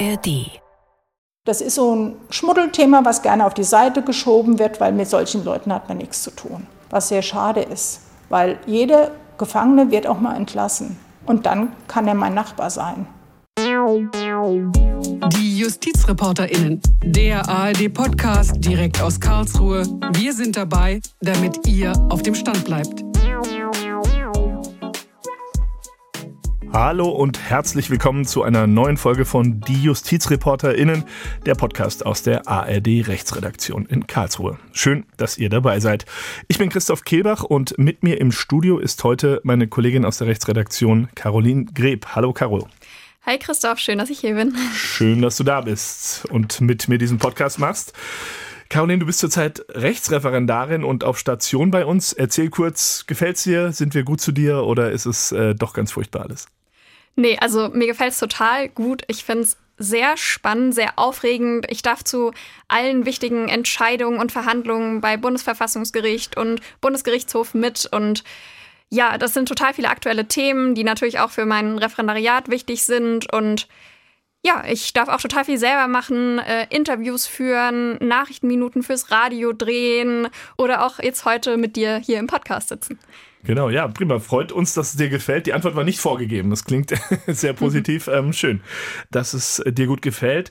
ARD. Das ist so ein Schmuddelthema, was gerne auf die Seite geschoben wird, weil mit solchen Leuten hat man nichts zu tun. Was sehr schade ist, weil jeder Gefangene wird auch mal entlassen. Und dann kann er mein Nachbar sein. Die JustizreporterInnen, der ARD-Podcast direkt aus Karlsruhe. Wir sind dabei, damit ihr auf dem Stand bleibt. Hallo und herzlich willkommen zu einer neuen Folge von Die JustizreporterInnen, der Podcast aus der ARD Rechtsredaktion in Karlsruhe. Schön, dass ihr dabei seid. Ich bin Christoph Kehlbach und mit mir im Studio ist heute meine Kollegin aus der Rechtsredaktion Caroline Greb. Hallo Caro. Hi Christoph, schön, dass ich hier bin. Schön, dass du da bist und mit mir diesen Podcast machst. Caroline, du bist zurzeit Rechtsreferendarin und auf Station bei uns. Erzähl kurz, gefällt's dir? Sind wir gut zu dir oder ist es äh, doch ganz furchtbar alles? Nee, also mir gefällt es total gut. Ich finde es sehr spannend, sehr aufregend. Ich darf zu allen wichtigen Entscheidungen und Verhandlungen bei Bundesverfassungsgericht und Bundesgerichtshof mit und ja, das sind total viele aktuelle Themen, die natürlich auch für mein Referendariat wichtig sind und ja, ich darf auch total viel selber machen, äh, Interviews führen, Nachrichtenminuten fürs Radio drehen oder auch jetzt heute mit dir hier im Podcast sitzen. Genau, ja, prima. Freut uns, dass es dir gefällt. Die Antwort war nicht vorgegeben. Das klingt sehr positiv. Ähm, schön, dass es dir gut gefällt.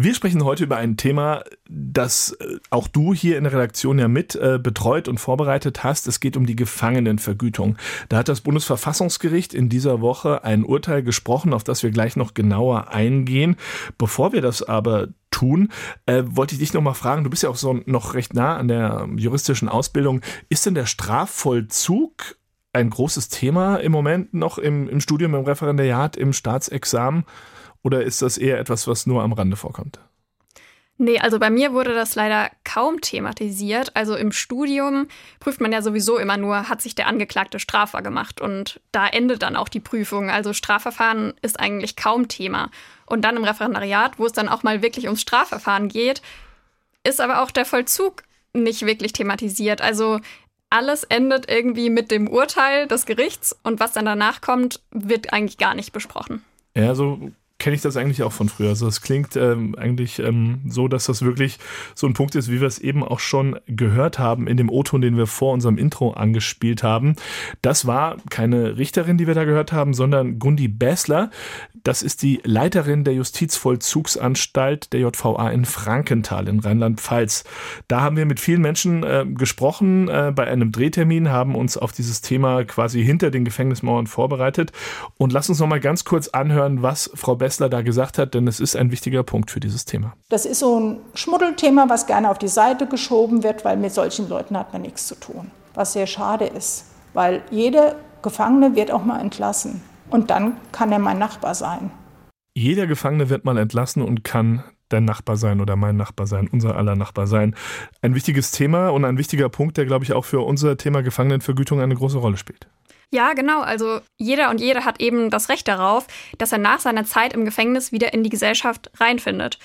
Wir sprechen heute über ein Thema, das äh, auch du hier in der Redaktion ja mit äh, betreut und vorbereitet hast. Es geht um die Gefangenenvergütung. Da hat das Bundesverfassungsgericht in dieser Woche ein Urteil gesprochen, auf das wir gleich noch genauer eingehen. Bevor wir das aber tun, äh, wollte ich dich noch mal fragen, du bist ja auch so noch recht nah an der juristischen Ausbildung. Ist denn der Strafvollzug ein großes Thema im Moment noch im, im Studium, im Referendariat, im Staatsexamen? Oder ist das eher etwas, was nur am Rande vorkommt? Nee, also bei mir wurde das leider kaum thematisiert. Also im Studium prüft man ja sowieso immer nur, hat sich der Angeklagte strafbar gemacht. Und da endet dann auch die Prüfung. Also Strafverfahren ist eigentlich kaum Thema. Und dann im Referendariat, wo es dann auch mal wirklich ums Strafverfahren geht, ist aber auch der Vollzug nicht wirklich thematisiert. Also alles endet irgendwie mit dem Urteil des Gerichts und was dann danach kommt, wird eigentlich gar nicht besprochen. Ja, so kenne ich das eigentlich auch von früher. Also es klingt ähm, eigentlich ähm, so, dass das wirklich so ein Punkt ist, wie wir es eben auch schon gehört haben in dem O-Ton, den wir vor unserem Intro angespielt haben. Das war keine Richterin, die wir da gehört haben, sondern Gundi Bessler. Das ist die Leiterin der Justizvollzugsanstalt der JVA in Frankenthal in Rheinland-Pfalz. Da haben wir mit vielen Menschen äh, gesprochen äh, bei einem Drehtermin, haben uns auf dieses Thema quasi hinter den Gefängnismauern vorbereitet und lass uns noch mal ganz kurz anhören, was Frau Bessler Wessler da gesagt hat, denn es ist ein wichtiger Punkt für dieses Thema. Das ist so ein Schmuddelthema, was gerne auf die Seite geschoben wird, weil mit solchen Leuten hat man nichts zu tun. Was sehr schade ist, weil jeder Gefangene wird auch mal entlassen. Und dann kann er mein Nachbar sein. Jeder Gefangene wird mal entlassen und kann dein Nachbar sein oder mein Nachbar sein, unser aller Nachbar sein. Ein wichtiges Thema und ein wichtiger Punkt, der, glaube ich, auch für unser Thema Gefangenenvergütung eine große Rolle spielt. Ja, genau. Also jeder und jede hat eben das Recht darauf, dass er nach seiner Zeit im Gefängnis wieder in die Gesellschaft reinfindet.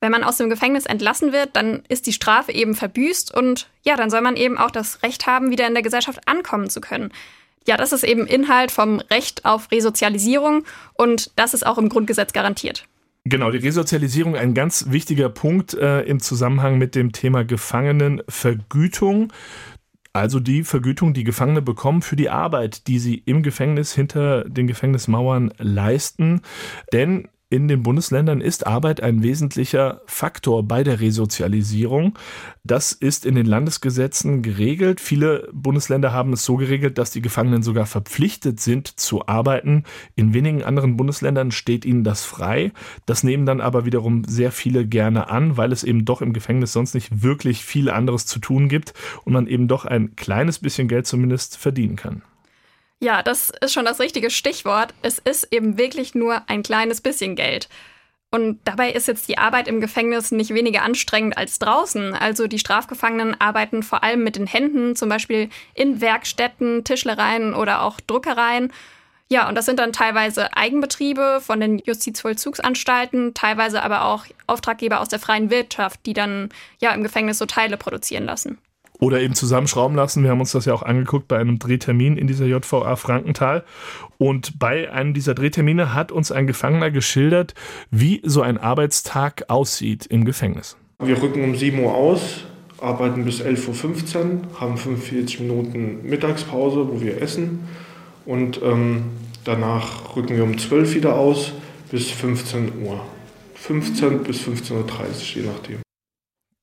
Wenn man aus dem Gefängnis entlassen wird, dann ist die Strafe eben verbüßt und ja, dann soll man eben auch das Recht haben, wieder in der Gesellschaft ankommen zu können. Ja, das ist eben Inhalt vom Recht auf Resozialisierung und das ist auch im Grundgesetz garantiert. Genau, die Resozialisierung ein ganz wichtiger Punkt äh, im Zusammenhang mit dem Thema Gefangenenvergütung. Also die Vergütung, die Gefangene bekommen für die Arbeit, die sie im Gefängnis hinter den Gefängnismauern leisten. Denn in den Bundesländern ist Arbeit ein wesentlicher Faktor bei der Resozialisierung. Das ist in den Landesgesetzen geregelt. Viele Bundesländer haben es so geregelt, dass die Gefangenen sogar verpflichtet sind zu arbeiten. In wenigen anderen Bundesländern steht ihnen das frei. Das nehmen dann aber wiederum sehr viele gerne an, weil es eben doch im Gefängnis sonst nicht wirklich viel anderes zu tun gibt und man eben doch ein kleines bisschen Geld zumindest verdienen kann. Ja, das ist schon das richtige Stichwort. Es ist eben wirklich nur ein kleines bisschen Geld. Und dabei ist jetzt die Arbeit im Gefängnis nicht weniger anstrengend als draußen. Also die Strafgefangenen arbeiten vor allem mit den Händen, zum Beispiel in Werkstätten, Tischlereien oder auch Druckereien. Ja, und das sind dann teilweise Eigenbetriebe von den Justizvollzugsanstalten, teilweise aber auch Auftraggeber aus der freien Wirtschaft, die dann ja im Gefängnis so Teile produzieren lassen. Oder eben zusammenschrauben lassen. Wir haben uns das ja auch angeguckt bei einem Drehtermin in dieser JVA Frankenthal. Und bei einem dieser Drehtermine hat uns ein Gefangener geschildert, wie so ein Arbeitstag aussieht im Gefängnis. Wir rücken um 7 Uhr aus, arbeiten bis 11.15 Uhr, haben 45 Minuten Mittagspause, wo wir essen. Und ähm, danach rücken wir um 12 Uhr wieder aus bis 15 Uhr. 15 bis 15.30 Uhr, je nachdem.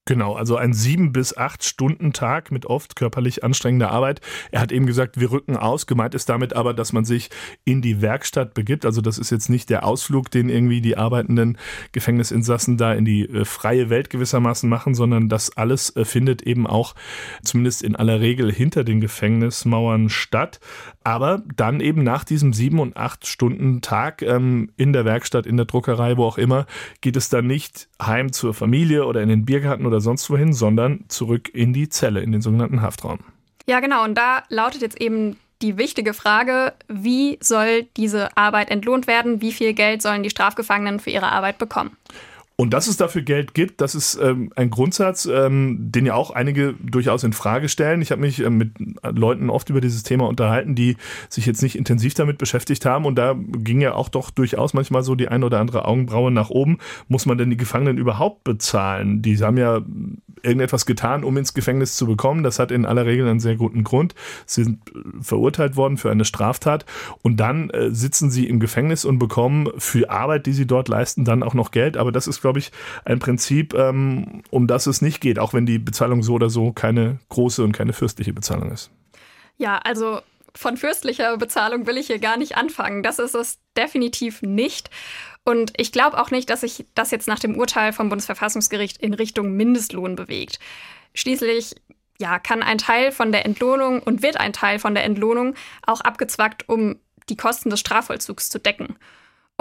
Genau, also ein sieben bis acht Stunden Tag mit oft körperlich anstrengender Arbeit. Er hat eben gesagt, wir rücken aus. Gemeint ist damit aber, dass man sich in die Werkstatt begibt. Also das ist jetzt nicht der Ausflug, den irgendwie die arbeitenden Gefängnisinsassen da in die äh, freie Welt gewissermaßen machen, sondern das alles äh, findet eben auch zumindest in aller Regel hinter den Gefängnismauern statt. Aber dann eben nach diesem sieben und acht Stunden Tag ähm, in der Werkstatt, in der Druckerei, wo auch immer, geht es dann nicht heim zur Familie oder in den Biergarten oder sonst wohin, sondern zurück in die Zelle, in den sogenannten Haftraum. Ja, genau. Und da lautet jetzt eben die wichtige Frage, wie soll diese Arbeit entlohnt werden? Wie viel Geld sollen die Strafgefangenen für ihre Arbeit bekommen? Und dass es dafür Geld gibt, das ist ähm, ein Grundsatz, ähm, den ja auch einige durchaus in Frage stellen. Ich habe mich ähm, mit Leuten oft über dieses Thema unterhalten, die sich jetzt nicht intensiv damit beschäftigt haben. Und da ging ja auch doch durchaus manchmal so die ein oder andere Augenbraue nach oben. Muss man denn die Gefangenen überhaupt bezahlen? Die haben ja irgendetwas getan, um ins Gefängnis zu bekommen. Das hat in aller Regel einen sehr guten Grund. Sie sind verurteilt worden für eine Straftat und dann äh, sitzen sie im Gefängnis und bekommen für Arbeit, die sie dort leisten, dann auch noch Geld. Aber das ist, glaube ich, ein Prinzip, ähm, um das es nicht geht, auch wenn die Bezahlung so oder so keine große und keine fürstliche Bezahlung ist. Ja, also von fürstlicher Bezahlung will ich hier gar nicht anfangen. Das ist es definitiv nicht. Und ich glaube auch nicht, dass sich das jetzt nach dem Urteil vom Bundesverfassungsgericht in Richtung Mindestlohn bewegt. Schließlich ja, kann ein Teil von der Entlohnung und wird ein Teil von der Entlohnung auch abgezwackt, um die Kosten des Strafvollzugs zu decken.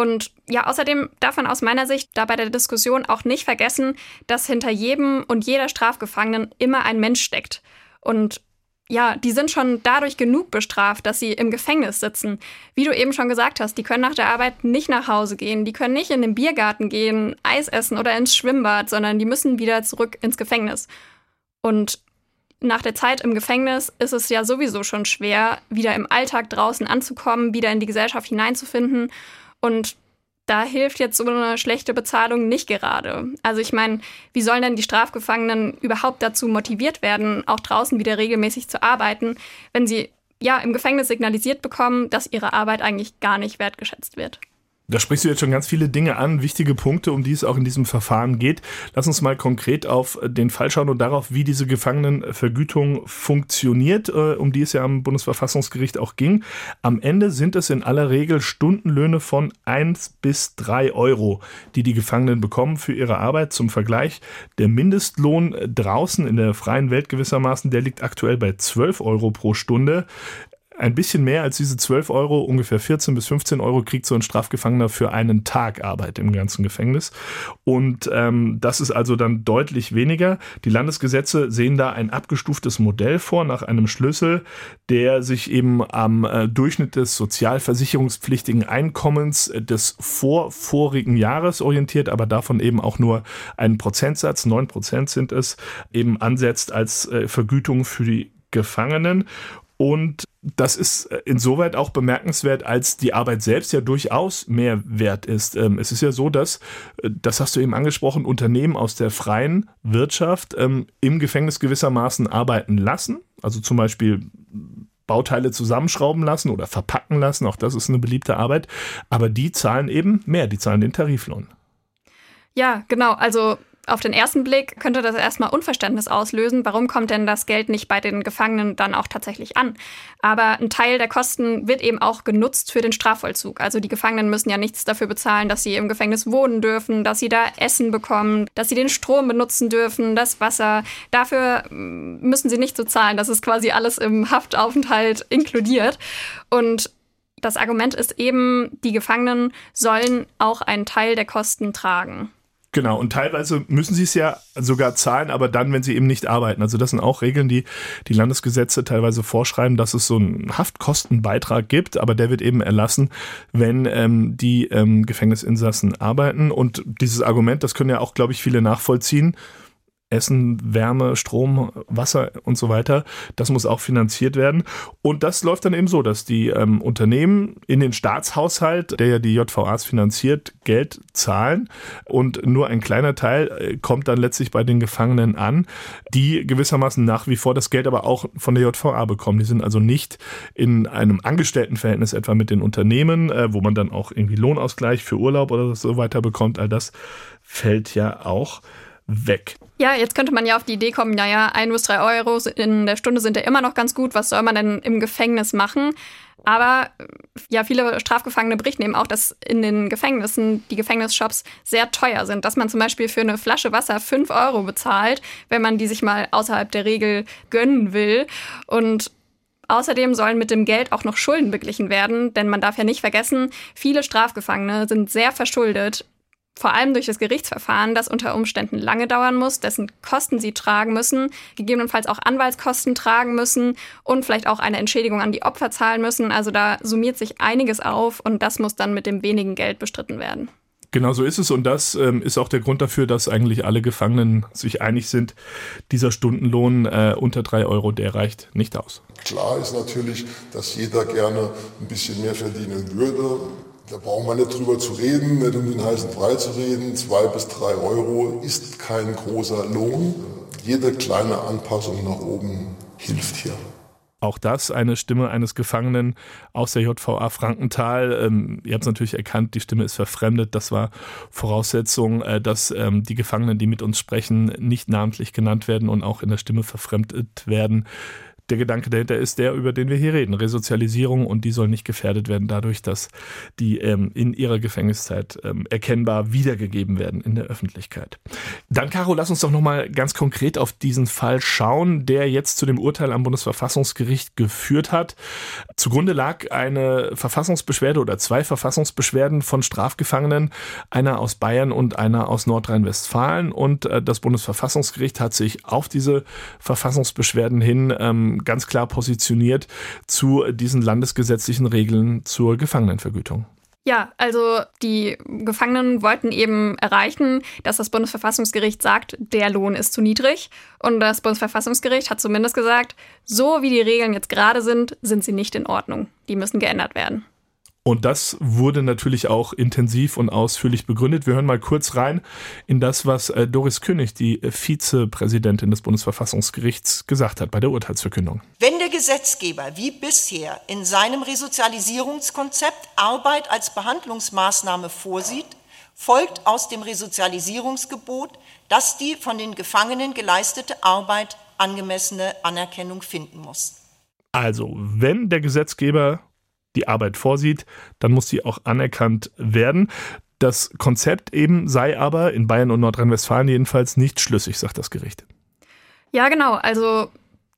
Und ja, außerdem darf man aus meiner Sicht da bei der Diskussion auch nicht vergessen, dass hinter jedem und jeder Strafgefangenen immer ein Mensch steckt. Und ja, die sind schon dadurch genug bestraft, dass sie im Gefängnis sitzen. Wie du eben schon gesagt hast, die können nach der Arbeit nicht nach Hause gehen, die können nicht in den Biergarten gehen, Eis essen oder ins Schwimmbad, sondern die müssen wieder zurück ins Gefängnis. Und nach der Zeit im Gefängnis ist es ja sowieso schon schwer, wieder im Alltag draußen anzukommen, wieder in die Gesellschaft hineinzufinden. Und da hilft jetzt so eine schlechte Bezahlung nicht gerade. Also ich meine, wie sollen denn die Strafgefangenen überhaupt dazu motiviert werden, auch draußen wieder regelmäßig zu arbeiten, wenn sie ja im Gefängnis signalisiert bekommen, dass ihre Arbeit eigentlich gar nicht wertgeschätzt wird? Da sprichst du jetzt schon ganz viele Dinge an, wichtige Punkte, um die es auch in diesem Verfahren geht. Lass uns mal konkret auf den Fall schauen und darauf, wie diese Gefangenenvergütung funktioniert, äh, um die es ja am Bundesverfassungsgericht auch ging. Am Ende sind es in aller Regel Stundenlöhne von 1 bis 3 Euro, die die Gefangenen bekommen für ihre Arbeit. Zum Vergleich, der Mindestlohn draußen in der freien Welt gewissermaßen, der liegt aktuell bei 12 Euro pro Stunde ein bisschen mehr als diese 12 Euro, ungefähr 14 bis 15 Euro, kriegt so ein Strafgefangener für einen Tag Arbeit im ganzen Gefängnis. Und ähm, das ist also dann deutlich weniger. Die Landesgesetze sehen da ein abgestuftes Modell vor nach einem Schlüssel, der sich eben am äh, Durchschnitt des sozialversicherungspflichtigen Einkommens des vorvorigen Jahres orientiert, aber davon eben auch nur einen Prozentsatz, 9 Prozent sind es, eben ansetzt als äh, Vergütung für die Gefangenen. Und das ist äh, insoweit auch bemerkenswert, als die Arbeit selbst ja durchaus mehr wert ist. Ähm, es ist ja so, dass, äh, das hast du eben angesprochen, Unternehmen aus der freien Wirtschaft ähm, im Gefängnis gewissermaßen arbeiten lassen. Also zum Beispiel Bauteile zusammenschrauben lassen oder verpacken lassen. Auch das ist eine beliebte Arbeit. Aber die zahlen eben mehr, die zahlen den Tariflohn. Ja, genau. Also auf den ersten Blick könnte das erstmal Unverständnis auslösen. Warum kommt denn das Geld nicht bei den Gefangenen dann auch tatsächlich an? Aber ein Teil der Kosten wird eben auch genutzt für den Strafvollzug. Also die Gefangenen müssen ja nichts dafür bezahlen, dass sie im Gefängnis wohnen dürfen, dass sie da Essen bekommen, dass sie den Strom benutzen dürfen, das Wasser. Dafür mm, müssen sie nicht so zahlen. Das ist quasi alles im Haftaufenthalt inkludiert. Und das Argument ist eben, die Gefangenen sollen auch einen Teil der Kosten tragen. Genau, und teilweise müssen sie es ja sogar zahlen, aber dann, wenn sie eben nicht arbeiten. Also das sind auch Regeln, die die Landesgesetze teilweise vorschreiben, dass es so einen Haftkostenbeitrag gibt, aber der wird eben erlassen, wenn ähm, die ähm, Gefängnisinsassen arbeiten. Und dieses Argument, das können ja auch, glaube ich, viele nachvollziehen Essen, Wärme, Strom, Wasser und so weiter. Das muss auch finanziert werden. Und das läuft dann eben so, dass die ähm, Unternehmen in den Staatshaushalt, der ja die JVAs finanziert, Geld zahlen. Und nur ein kleiner Teil äh, kommt dann letztlich bei den Gefangenen an, die gewissermaßen nach wie vor das Geld aber auch von der JVA bekommen. Die sind also nicht in einem Angestelltenverhältnis etwa mit den Unternehmen, äh, wo man dann auch irgendwie Lohnausgleich für Urlaub oder so weiter bekommt. All das fällt ja auch weg. Ja, jetzt könnte man ja auf die Idee kommen, naja, ein bis drei Euro in der Stunde sind ja immer noch ganz gut. Was soll man denn im Gefängnis machen? Aber ja, viele Strafgefangene berichten eben auch, dass in den Gefängnissen die Gefängnisshops sehr teuer sind. Dass man zum Beispiel für eine Flasche Wasser fünf Euro bezahlt, wenn man die sich mal außerhalb der Regel gönnen will. Und Außerdem sollen mit dem Geld auch noch Schulden beglichen werden, denn man darf ja nicht vergessen, viele Strafgefangene sind sehr verschuldet vor allem durch das Gerichtsverfahren, das unter Umständen lange dauern muss, dessen Kosten sie tragen müssen, gegebenenfalls auch Anwaltskosten tragen müssen und vielleicht auch eine Entschädigung an die Opfer zahlen müssen. Also da summiert sich einiges auf und das muss dann mit dem wenigen Geld bestritten werden. Genau so ist es und das ähm, ist auch der Grund dafür, dass eigentlich alle Gefangenen sich einig sind, dieser Stundenlohn äh, unter drei Euro, der reicht nicht aus. Klar ist natürlich, dass jeder gerne ein bisschen mehr verdienen würde. Da brauchen wir nicht drüber zu reden, nicht um den heißen Brei zu reden. Zwei bis drei Euro ist kein großer Lohn. Jede kleine Anpassung nach oben hilft hier. Auch das eine Stimme eines Gefangenen aus der JVA Frankenthal. Ähm, ihr habt es natürlich erkannt, die Stimme ist verfremdet. Das war Voraussetzung, äh, dass ähm, die Gefangenen, die mit uns sprechen, nicht namentlich genannt werden und auch in der Stimme verfremdet werden der Gedanke dahinter ist der, über den wir hier reden. Resozialisierung und die soll nicht gefährdet werden dadurch, dass die ähm, in ihrer Gefängniszeit ähm, erkennbar wiedergegeben werden in der Öffentlichkeit. Dann, Caro, lass uns doch nochmal ganz konkret auf diesen Fall schauen, der jetzt zu dem Urteil am Bundesverfassungsgericht geführt hat. Zugrunde lag eine Verfassungsbeschwerde oder zwei Verfassungsbeschwerden von Strafgefangenen, einer aus Bayern und einer aus Nordrhein-Westfalen. Und äh, das Bundesverfassungsgericht hat sich auf diese Verfassungsbeschwerden hin ähm, ganz klar positioniert zu diesen landesgesetzlichen Regeln zur Gefangenenvergütung. Ja, also die Gefangenen wollten eben erreichen, dass das Bundesverfassungsgericht sagt, der Lohn ist zu niedrig. Und das Bundesverfassungsgericht hat zumindest gesagt, so wie die Regeln jetzt gerade sind, sind sie nicht in Ordnung. Die müssen geändert werden. Und das wurde natürlich auch intensiv und ausführlich begründet. Wir hören mal kurz rein in das, was äh, Doris König, die Vizepräsidentin des Bundesverfassungsgerichts, gesagt hat bei der Urteilsverkündung. Wenn der Gesetzgeber wie bisher in seinem Resozialisierungskonzept Arbeit als Behandlungsmaßnahme vorsieht, folgt aus dem Resozialisierungsgebot, dass die von den Gefangenen geleistete Arbeit angemessene Anerkennung finden muss. Also, wenn der Gesetzgeber die Arbeit vorsieht, dann muss sie auch anerkannt werden. Das Konzept eben sei aber in Bayern und Nordrhein-Westfalen jedenfalls nicht schlüssig, sagt das Gericht. Ja, genau. Also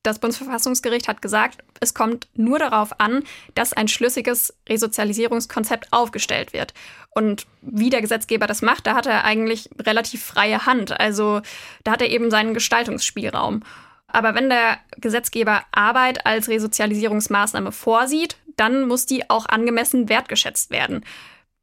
das Bundesverfassungsgericht hat gesagt, es kommt nur darauf an, dass ein schlüssiges Resozialisierungskonzept aufgestellt wird. Und wie der Gesetzgeber das macht, da hat er eigentlich relativ freie Hand. Also da hat er eben seinen Gestaltungsspielraum. Aber wenn der Gesetzgeber Arbeit als Resozialisierungsmaßnahme vorsieht, dann muss die auch angemessen wertgeschätzt werden.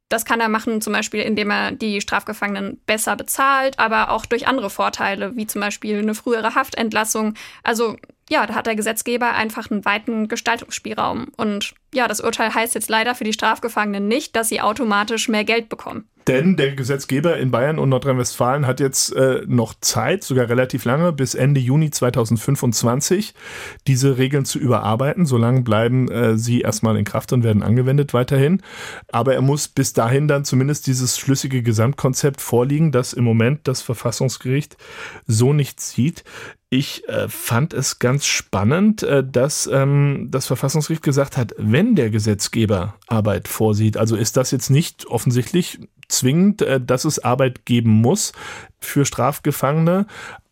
Das kann er machen, zum Beispiel, indem er die Strafgefangenen besser bezahlt, aber auch durch andere Vorteile, wie zum Beispiel eine frühere Haftentlassung. Also ja, da hat der Gesetzgeber einfach einen weiten Gestaltungsspielraum. Und ja, das Urteil heißt jetzt leider für die Strafgefangenen nicht, dass sie automatisch mehr Geld bekommen. Denn der Gesetzgeber in Bayern und Nordrhein-Westfalen hat jetzt äh, noch Zeit, sogar relativ lange, bis Ende Juni 2025, diese Regeln zu überarbeiten. Solange bleiben äh, sie erstmal in Kraft und werden angewendet weiterhin. Aber er muss bis dahin dann zumindest dieses schlüssige Gesamtkonzept vorliegen, das im Moment das Verfassungsgericht so nicht sieht. Ich äh, fand es ganz spannend, äh, dass ähm, das Verfassungsgericht gesagt hat, wenn der Gesetzgeber Arbeit vorsieht, also ist das jetzt nicht offensichtlich zwingend, äh, dass es Arbeit geben muss für Strafgefangene.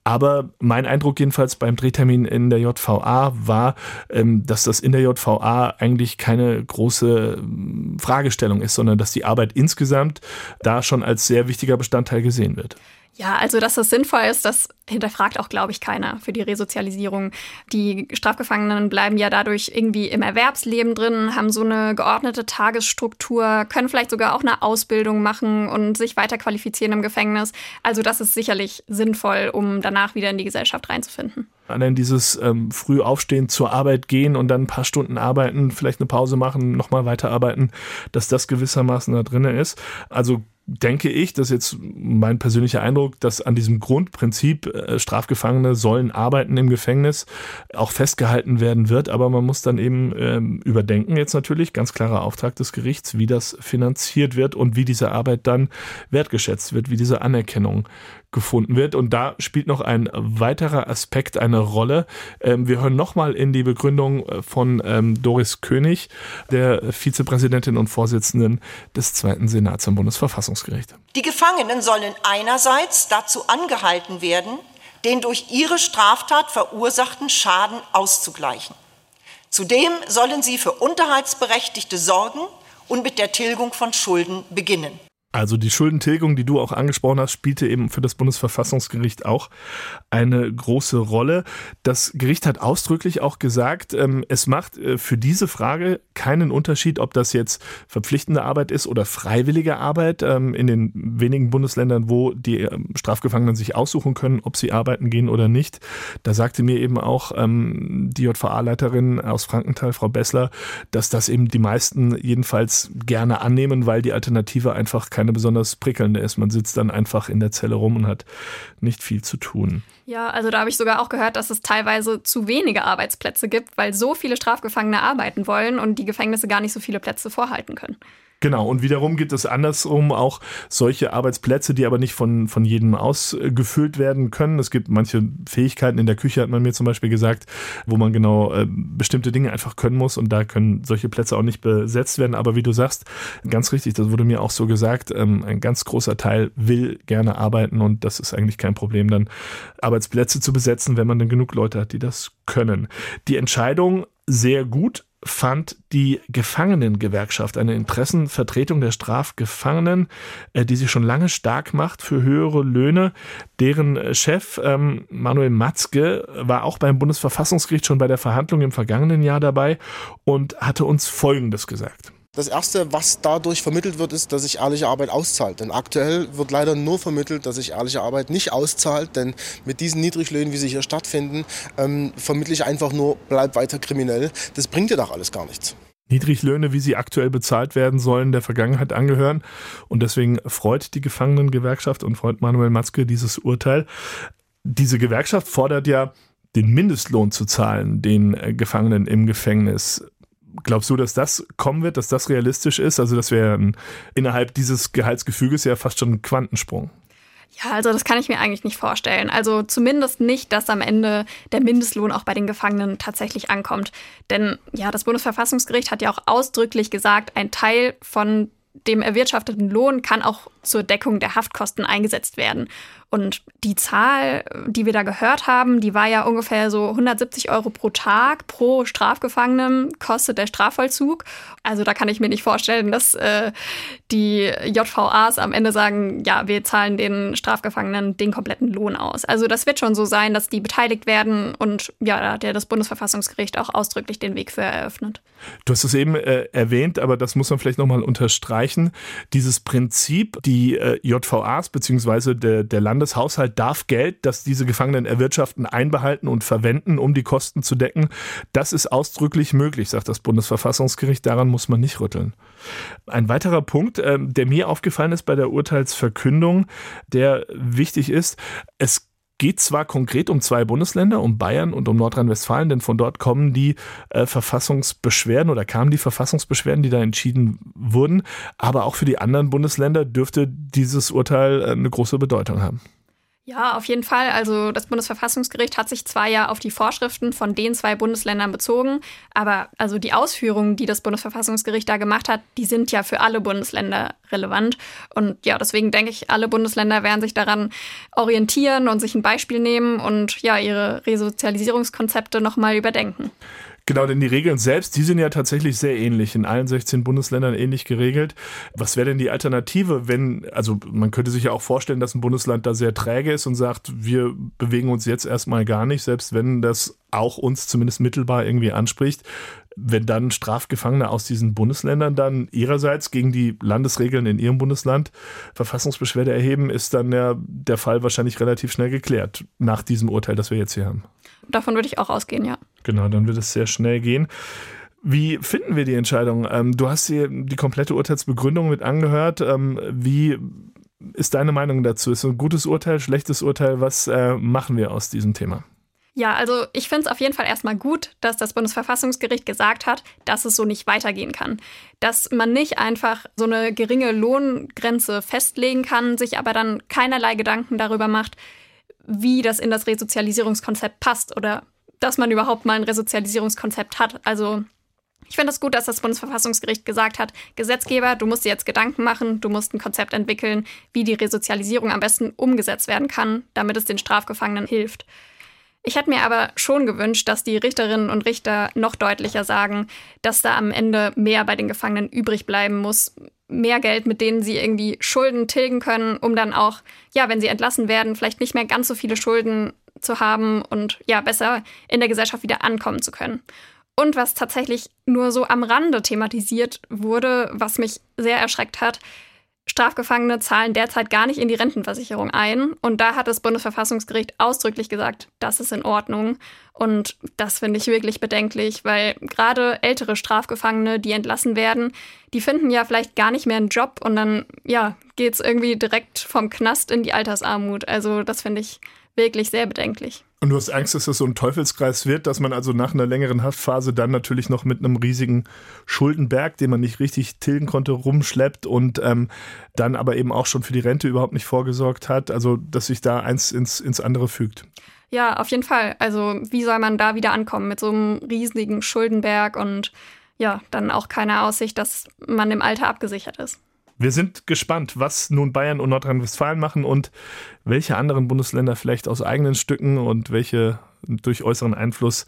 Aber mein Eindruck jedenfalls beim Drehtermin in der JVA war, ähm, dass das in der JVA eigentlich keine große ähm, Fragestellung ist, sondern dass die Arbeit insgesamt da schon als sehr wichtiger Bestandteil gesehen wird. Ja, also dass das sinnvoll ist, das hinterfragt auch, glaube ich, keiner für die Resozialisierung. Die Strafgefangenen bleiben ja dadurch irgendwie im Erwerbsleben drin, haben so eine geordnete Tagesstruktur, können vielleicht sogar auch eine Ausbildung machen und sich weiter qualifizieren im Gefängnis. Also das ist sicherlich sinnvoll, um danach wieder in die Gesellschaft reinzufinden. Allein dieses ähm, früh aufstehen, zur Arbeit gehen und dann ein paar Stunden arbeiten, vielleicht eine Pause machen, nochmal weiterarbeiten, dass das gewissermaßen da drin ist. Also denke ich, das ist jetzt mein persönlicher Eindruck, dass an diesem Grundprinzip äh, Strafgefangene sollen arbeiten im Gefängnis auch festgehalten werden wird. Aber man muss dann eben ähm, überdenken jetzt natürlich, ganz klarer Auftrag des Gerichts, wie das finanziert wird und wie diese Arbeit dann wertgeschätzt wird, wie diese Anerkennung gefunden wird. Und da spielt noch ein weiterer Aspekt eine Rolle. Ähm, wir hören nochmal in die Begründung äh, von ähm, Doris König, der Vizepräsidentin und Vorsitzenden des Zweiten Senats am Bundesverfassungsgericht. Die Gefangenen sollen einerseits dazu angehalten werden, den durch ihre Straftat verursachten Schaden auszugleichen. Zudem sollen sie für Unterhaltsberechtigte sorgen und mit der Tilgung von Schulden beginnen. Also die Schuldentilgung, die du auch angesprochen hast, spielte eben für das Bundesverfassungsgericht auch eine große Rolle. Das Gericht hat ausdrücklich auch gesagt, ähm, es macht äh, für diese Frage keinen Unterschied, ob das jetzt verpflichtende Arbeit ist oder freiwillige Arbeit. Ähm, in den wenigen Bundesländern, wo die ähm, Strafgefangenen sich aussuchen können, ob sie arbeiten gehen oder nicht. Da sagte mir eben auch die JVA-Leiterin aus Frankenthal, Frau Bessler, dass das eben die meisten jedenfalls gerne annehmen, weil die Alternative einfach keine besonders prickelnde ist. Man sitzt dann einfach in der Zelle rum und hat nicht viel zu tun. Ja, also da habe ich sogar auch gehört, dass es teilweise zu wenige Arbeitsplätze gibt, weil so viele Strafgefangene arbeiten wollen und die Gefängnisse gar nicht so viele Plätze vorhalten können. Genau, und wiederum gibt es andersrum auch solche Arbeitsplätze, die aber nicht von, von jedem ausgefüllt werden können. Es gibt manche Fähigkeiten in der Küche, hat man mir zum Beispiel gesagt, wo man genau äh, bestimmte Dinge einfach können muss und da können solche Plätze auch nicht besetzt werden. Aber wie du sagst, ganz richtig, das wurde mir auch so gesagt, ähm, ein ganz großer Teil will gerne arbeiten und das ist eigentlich kein Problem, dann Arbeitsplätze zu besetzen, wenn man dann genug Leute hat, die das können. Die Entscheidung sehr gut fand die Gefangenengewerkschaft eine Interessenvertretung der Strafgefangenen, äh, die sich schon lange stark macht für höhere Löhne. Deren Chef ähm, Manuel Matzke war auch beim Bundesverfassungsgericht schon bei der Verhandlung im vergangenen Jahr dabei und hatte uns Folgendes gesagt. Das Erste, was dadurch vermittelt wird, ist, dass sich ehrliche Arbeit auszahlt. Denn aktuell wird leider nur vermittelt, dass sich ehrliche Arbeit nicht auszahlt. Denn mit diesen Niedriglöhnen, wie sie hier stattfinden, ähm, vermittle ich einfach nur, bleib weiter kriminell. Das bringt dir doch alles gar nichts. Niedriglöhne, wie sie aktuell bezahlt werden sollen, der Vergangenheit angehören. Und deswegen freut die Gefangenengewerkschaft und freut Manuel Matzke dieses Urteil. Diese Gewerkschaft fordert ja, den Mindestlohn zu zahlen, den äh, Gefangenen im Gefängnis. Glaubst du, dass das kommen wird, dass das realistisch ist? Also das wäre innerhalb dieses Gehaltsgefüges ja fast schon ein Quantensprung. Ja, also das kann ich mir eigentlich nicht vorstellen. Also zumindest nicht, dass am Ende der Mindestlohn auch bei den Gefangenen tatsächlich ankommt. Denn ja, das Bundesverfassungsgericht hat ja auch ausdrücklich gesagt, ein Teil von dem erwirtschafteten Lohn kann auch zur Deckung der Haftkosten eingesetzt werden. Und die Zahl, die wir da gehört haben, die war ja ungefähr so 170 Euro pro Tag pro Strafgefangenen kostet der Strafvollzug. Also da kann ich mir nicht vorstellen, dass äh, die JVAs am Ende sagen, ja, wir zahlen den Strafgefangenen den kompletten Lohn aus. Also das wird schon so sein, dass die beteiligt werden und ja, da hat ja das Bundesverfassungsgericht auch ausdrücklich den Weg für eröffnet. Du hast es eben äh, erwähnt, aber das muss man vielleicht nochmal unterstreichen. Dieses Prinzip, die äh, JVAs bzw. der, der Landeshaushalt darf Geld, das diese Gefangenen erwirtschaften, einbehalten und verwenden, um die Kosten zu decken. Das ist ausdrücklich möglich, sagt das Bundesverfassungsgericht. Daran muss man nicht rütteln. Ein weiterer Punkt, äh, der mir aufgefallen ist bei der Urteilsverkündung, der wichtig ist, es geht zwar konkret um zwei Bundesländer, um Bayern und um Nordrhein-Westfalen, denn von dort kommen die äh, Verfassungsbeschwerden oder kamen die Verfassungsbeschwerden, die da entschieden wurden, aber auch für die anderen Bundesländer dürfte dieses Urteil äh, eine große Bedeutung haben. Ja, auf jeden Fall. Also das Bundesverfassungsgericht hat sich zwar ja auf die Vorschriften von den zwei Bundesländern bezogen, aber also die Ausführungen, die das Bundesverfassungsgericht da gemacht hat, die sind ja für alle Bundesländer relevant. Und ja, deswegen denke ich, alle Bundesländer werden sich daran orientieren und sich ein Beispiel nehmen und ja, ihre Resozialisierungskonzepte nochmal überdenken. Genau, denn die Regeln selbst, die sind ja tatsächlich sehr ähnlich, in allen 16 Bundesländern ähnlich geregelt. Was wäre denn die Alternative, wenn, also man könnte sich ja auch vorstellen, dass ein Bundesland da sehr träge ist und sagt, wir bewegen uns jetzt erstmal gar nicht, selbst wenn das auch uns zumindest mittelbar irgendwie anspricht wenn dann Strafgefangene aus diesen Bundesländern dann ihrerseits gegen die Landesregeln in ihrem Bundesland Verfassungsbeschwerde erheben, ist dann ja der Fall wahrscheinlich relativ schnell geklärt nach diesem Urteil, das wir jetzt hier haben. Davon würde ich auch ausgehen, ja. Genau, dann wird es sehr schnell gehen. Wie finden wir die Entscheidung? Ähm, du hast hier die komplette Urteilsbegründung mit angehört. Ähm, wie ist deine Meinung dazu? Ist es ein gutes Urteil, schlechtes Urteil? Was äh, machen wir aus diesem Thema? Ja, also ich finde es auf jeden Fall erstmal gut, dass das Bundesverfassungsgericht gesagt hat, dass es so nicht weitergehen kann. Dass man nicht einfach so eine geringe Lohngrenze festlegen kann, sich aber dann keinerlei Gedanken darüber macht, wie das in das Resozialisierungskonzept passt oder dass man überhaupt mal ein Resozialisierungskonzept hat. Also ich finde es das gut, dass das Bundesverfassungsgericht gesagt hat, Gesetzgeber, du musst dir jetzt Gedanken machen, du musst ein Konzept entwickeln, wie die Resozialisierung am besten umgesetzt werden kann, damit es den Strafgefangenen hilft. Ich hätte mir aber schon gewünscht, dass die Richterinnen und Richter noch deutlicher sagen, dass da am Ende mehr bei den Gefangenen übrig bleiben muss. Mehr Geld, mit denen sie irgendwie Schulden tilgen können, um dann auch, ja, wenn sie entlassen werden, vielleicht nicht mehr ganz so viele Schulden zu haben und ja, besser in der Gesellschaft wieder ankommen zu können. Und was tatsächlich nur so am Rande thematisiert wurde, was mich sehr erschreckt hat, Strafgefangene zahlen derzeit gar nicht in die Rentenversicherung ein. Und da hat das Bundesverfassungsgericht ausdrücklich gesagt, das ist in Ordnung. Und das finde ich wirklich bedenklich, weil gerade ältere Strafgefangene, die entlassen werden, die finden ja vielleicht gar nicht mehr einen Job und dann, ja, geht es irgendwie direkt vom Knast in die Altersarmut. Also das finde ich wirklich sehr bedenklich. Und du hast Angst, dass das so ein Teufelskreis wird, dass man also nach einer längeren Haftphase dann natürlich noch mit einem riesigen Schuldenberg, den man nicht richtig tilgen konnte, rumschleppt und ähm, dann aber eben auch schon für die Rente überhaupt nicht vorgesorgt hat. Also, dass sich da eins ins, ins andere fügt. Ja, auf jeden Fall. Also, wie soll man da wieder ankommen mit so einem riesigen Schuldenberg und ja, dann auch keine Aussicht, dass man im Alter abgesichert ist. Wir sind gespannt, was nun Bayern und Nordrhein-Westfalen machen und welche anderen Bundesländer vielleicht aus eigenen Stücken und welche durch äußeren Einfluss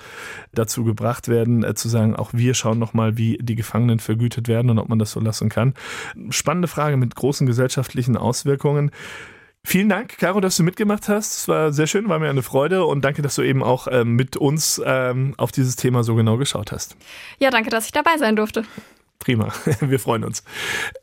dazu gebracht werden, äh, zu sagen, auch wir schauen nochmal, wie die Gefangenen vergütet werden und ob man das so lassen kann. Spannende Frage mit großen gesellschaftlichen Auswirkungen. Vielen Dank, Caro, dass du mitgemacht hast. Es war sehr schön, war mir eine Freude und danke, dass du eben auch ähm, mit uns ähm, auf dieses Thema so genau geschaut hast. Ja, danke, dass ich dabei sein durfte. Prima, wir freuen uns.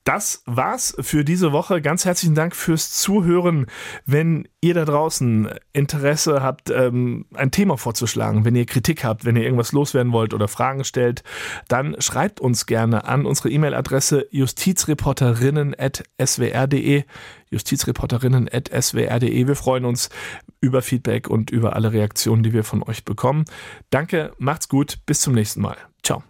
Das war's für diese Woche. Ganz herzlichen Dank fürs Zuhören. Wenn ihr da draußen Interesse habt, ähm, ein Thema vorzuschlagen, wenn ihr Kritik habt, wenn ihr irgendwas loswerden wollt oder Fragen stellt, dann schreibt uns gerne an unsere E-Mail-Adresse justizreporterinnen.swr.de justizreporterinnen.swr.de. Wir freuen uns über Feedback und über alle Reaktionen, die wir von euch bekommen. Danke, macht's gut, bis zum nächsten Mal. Ciao.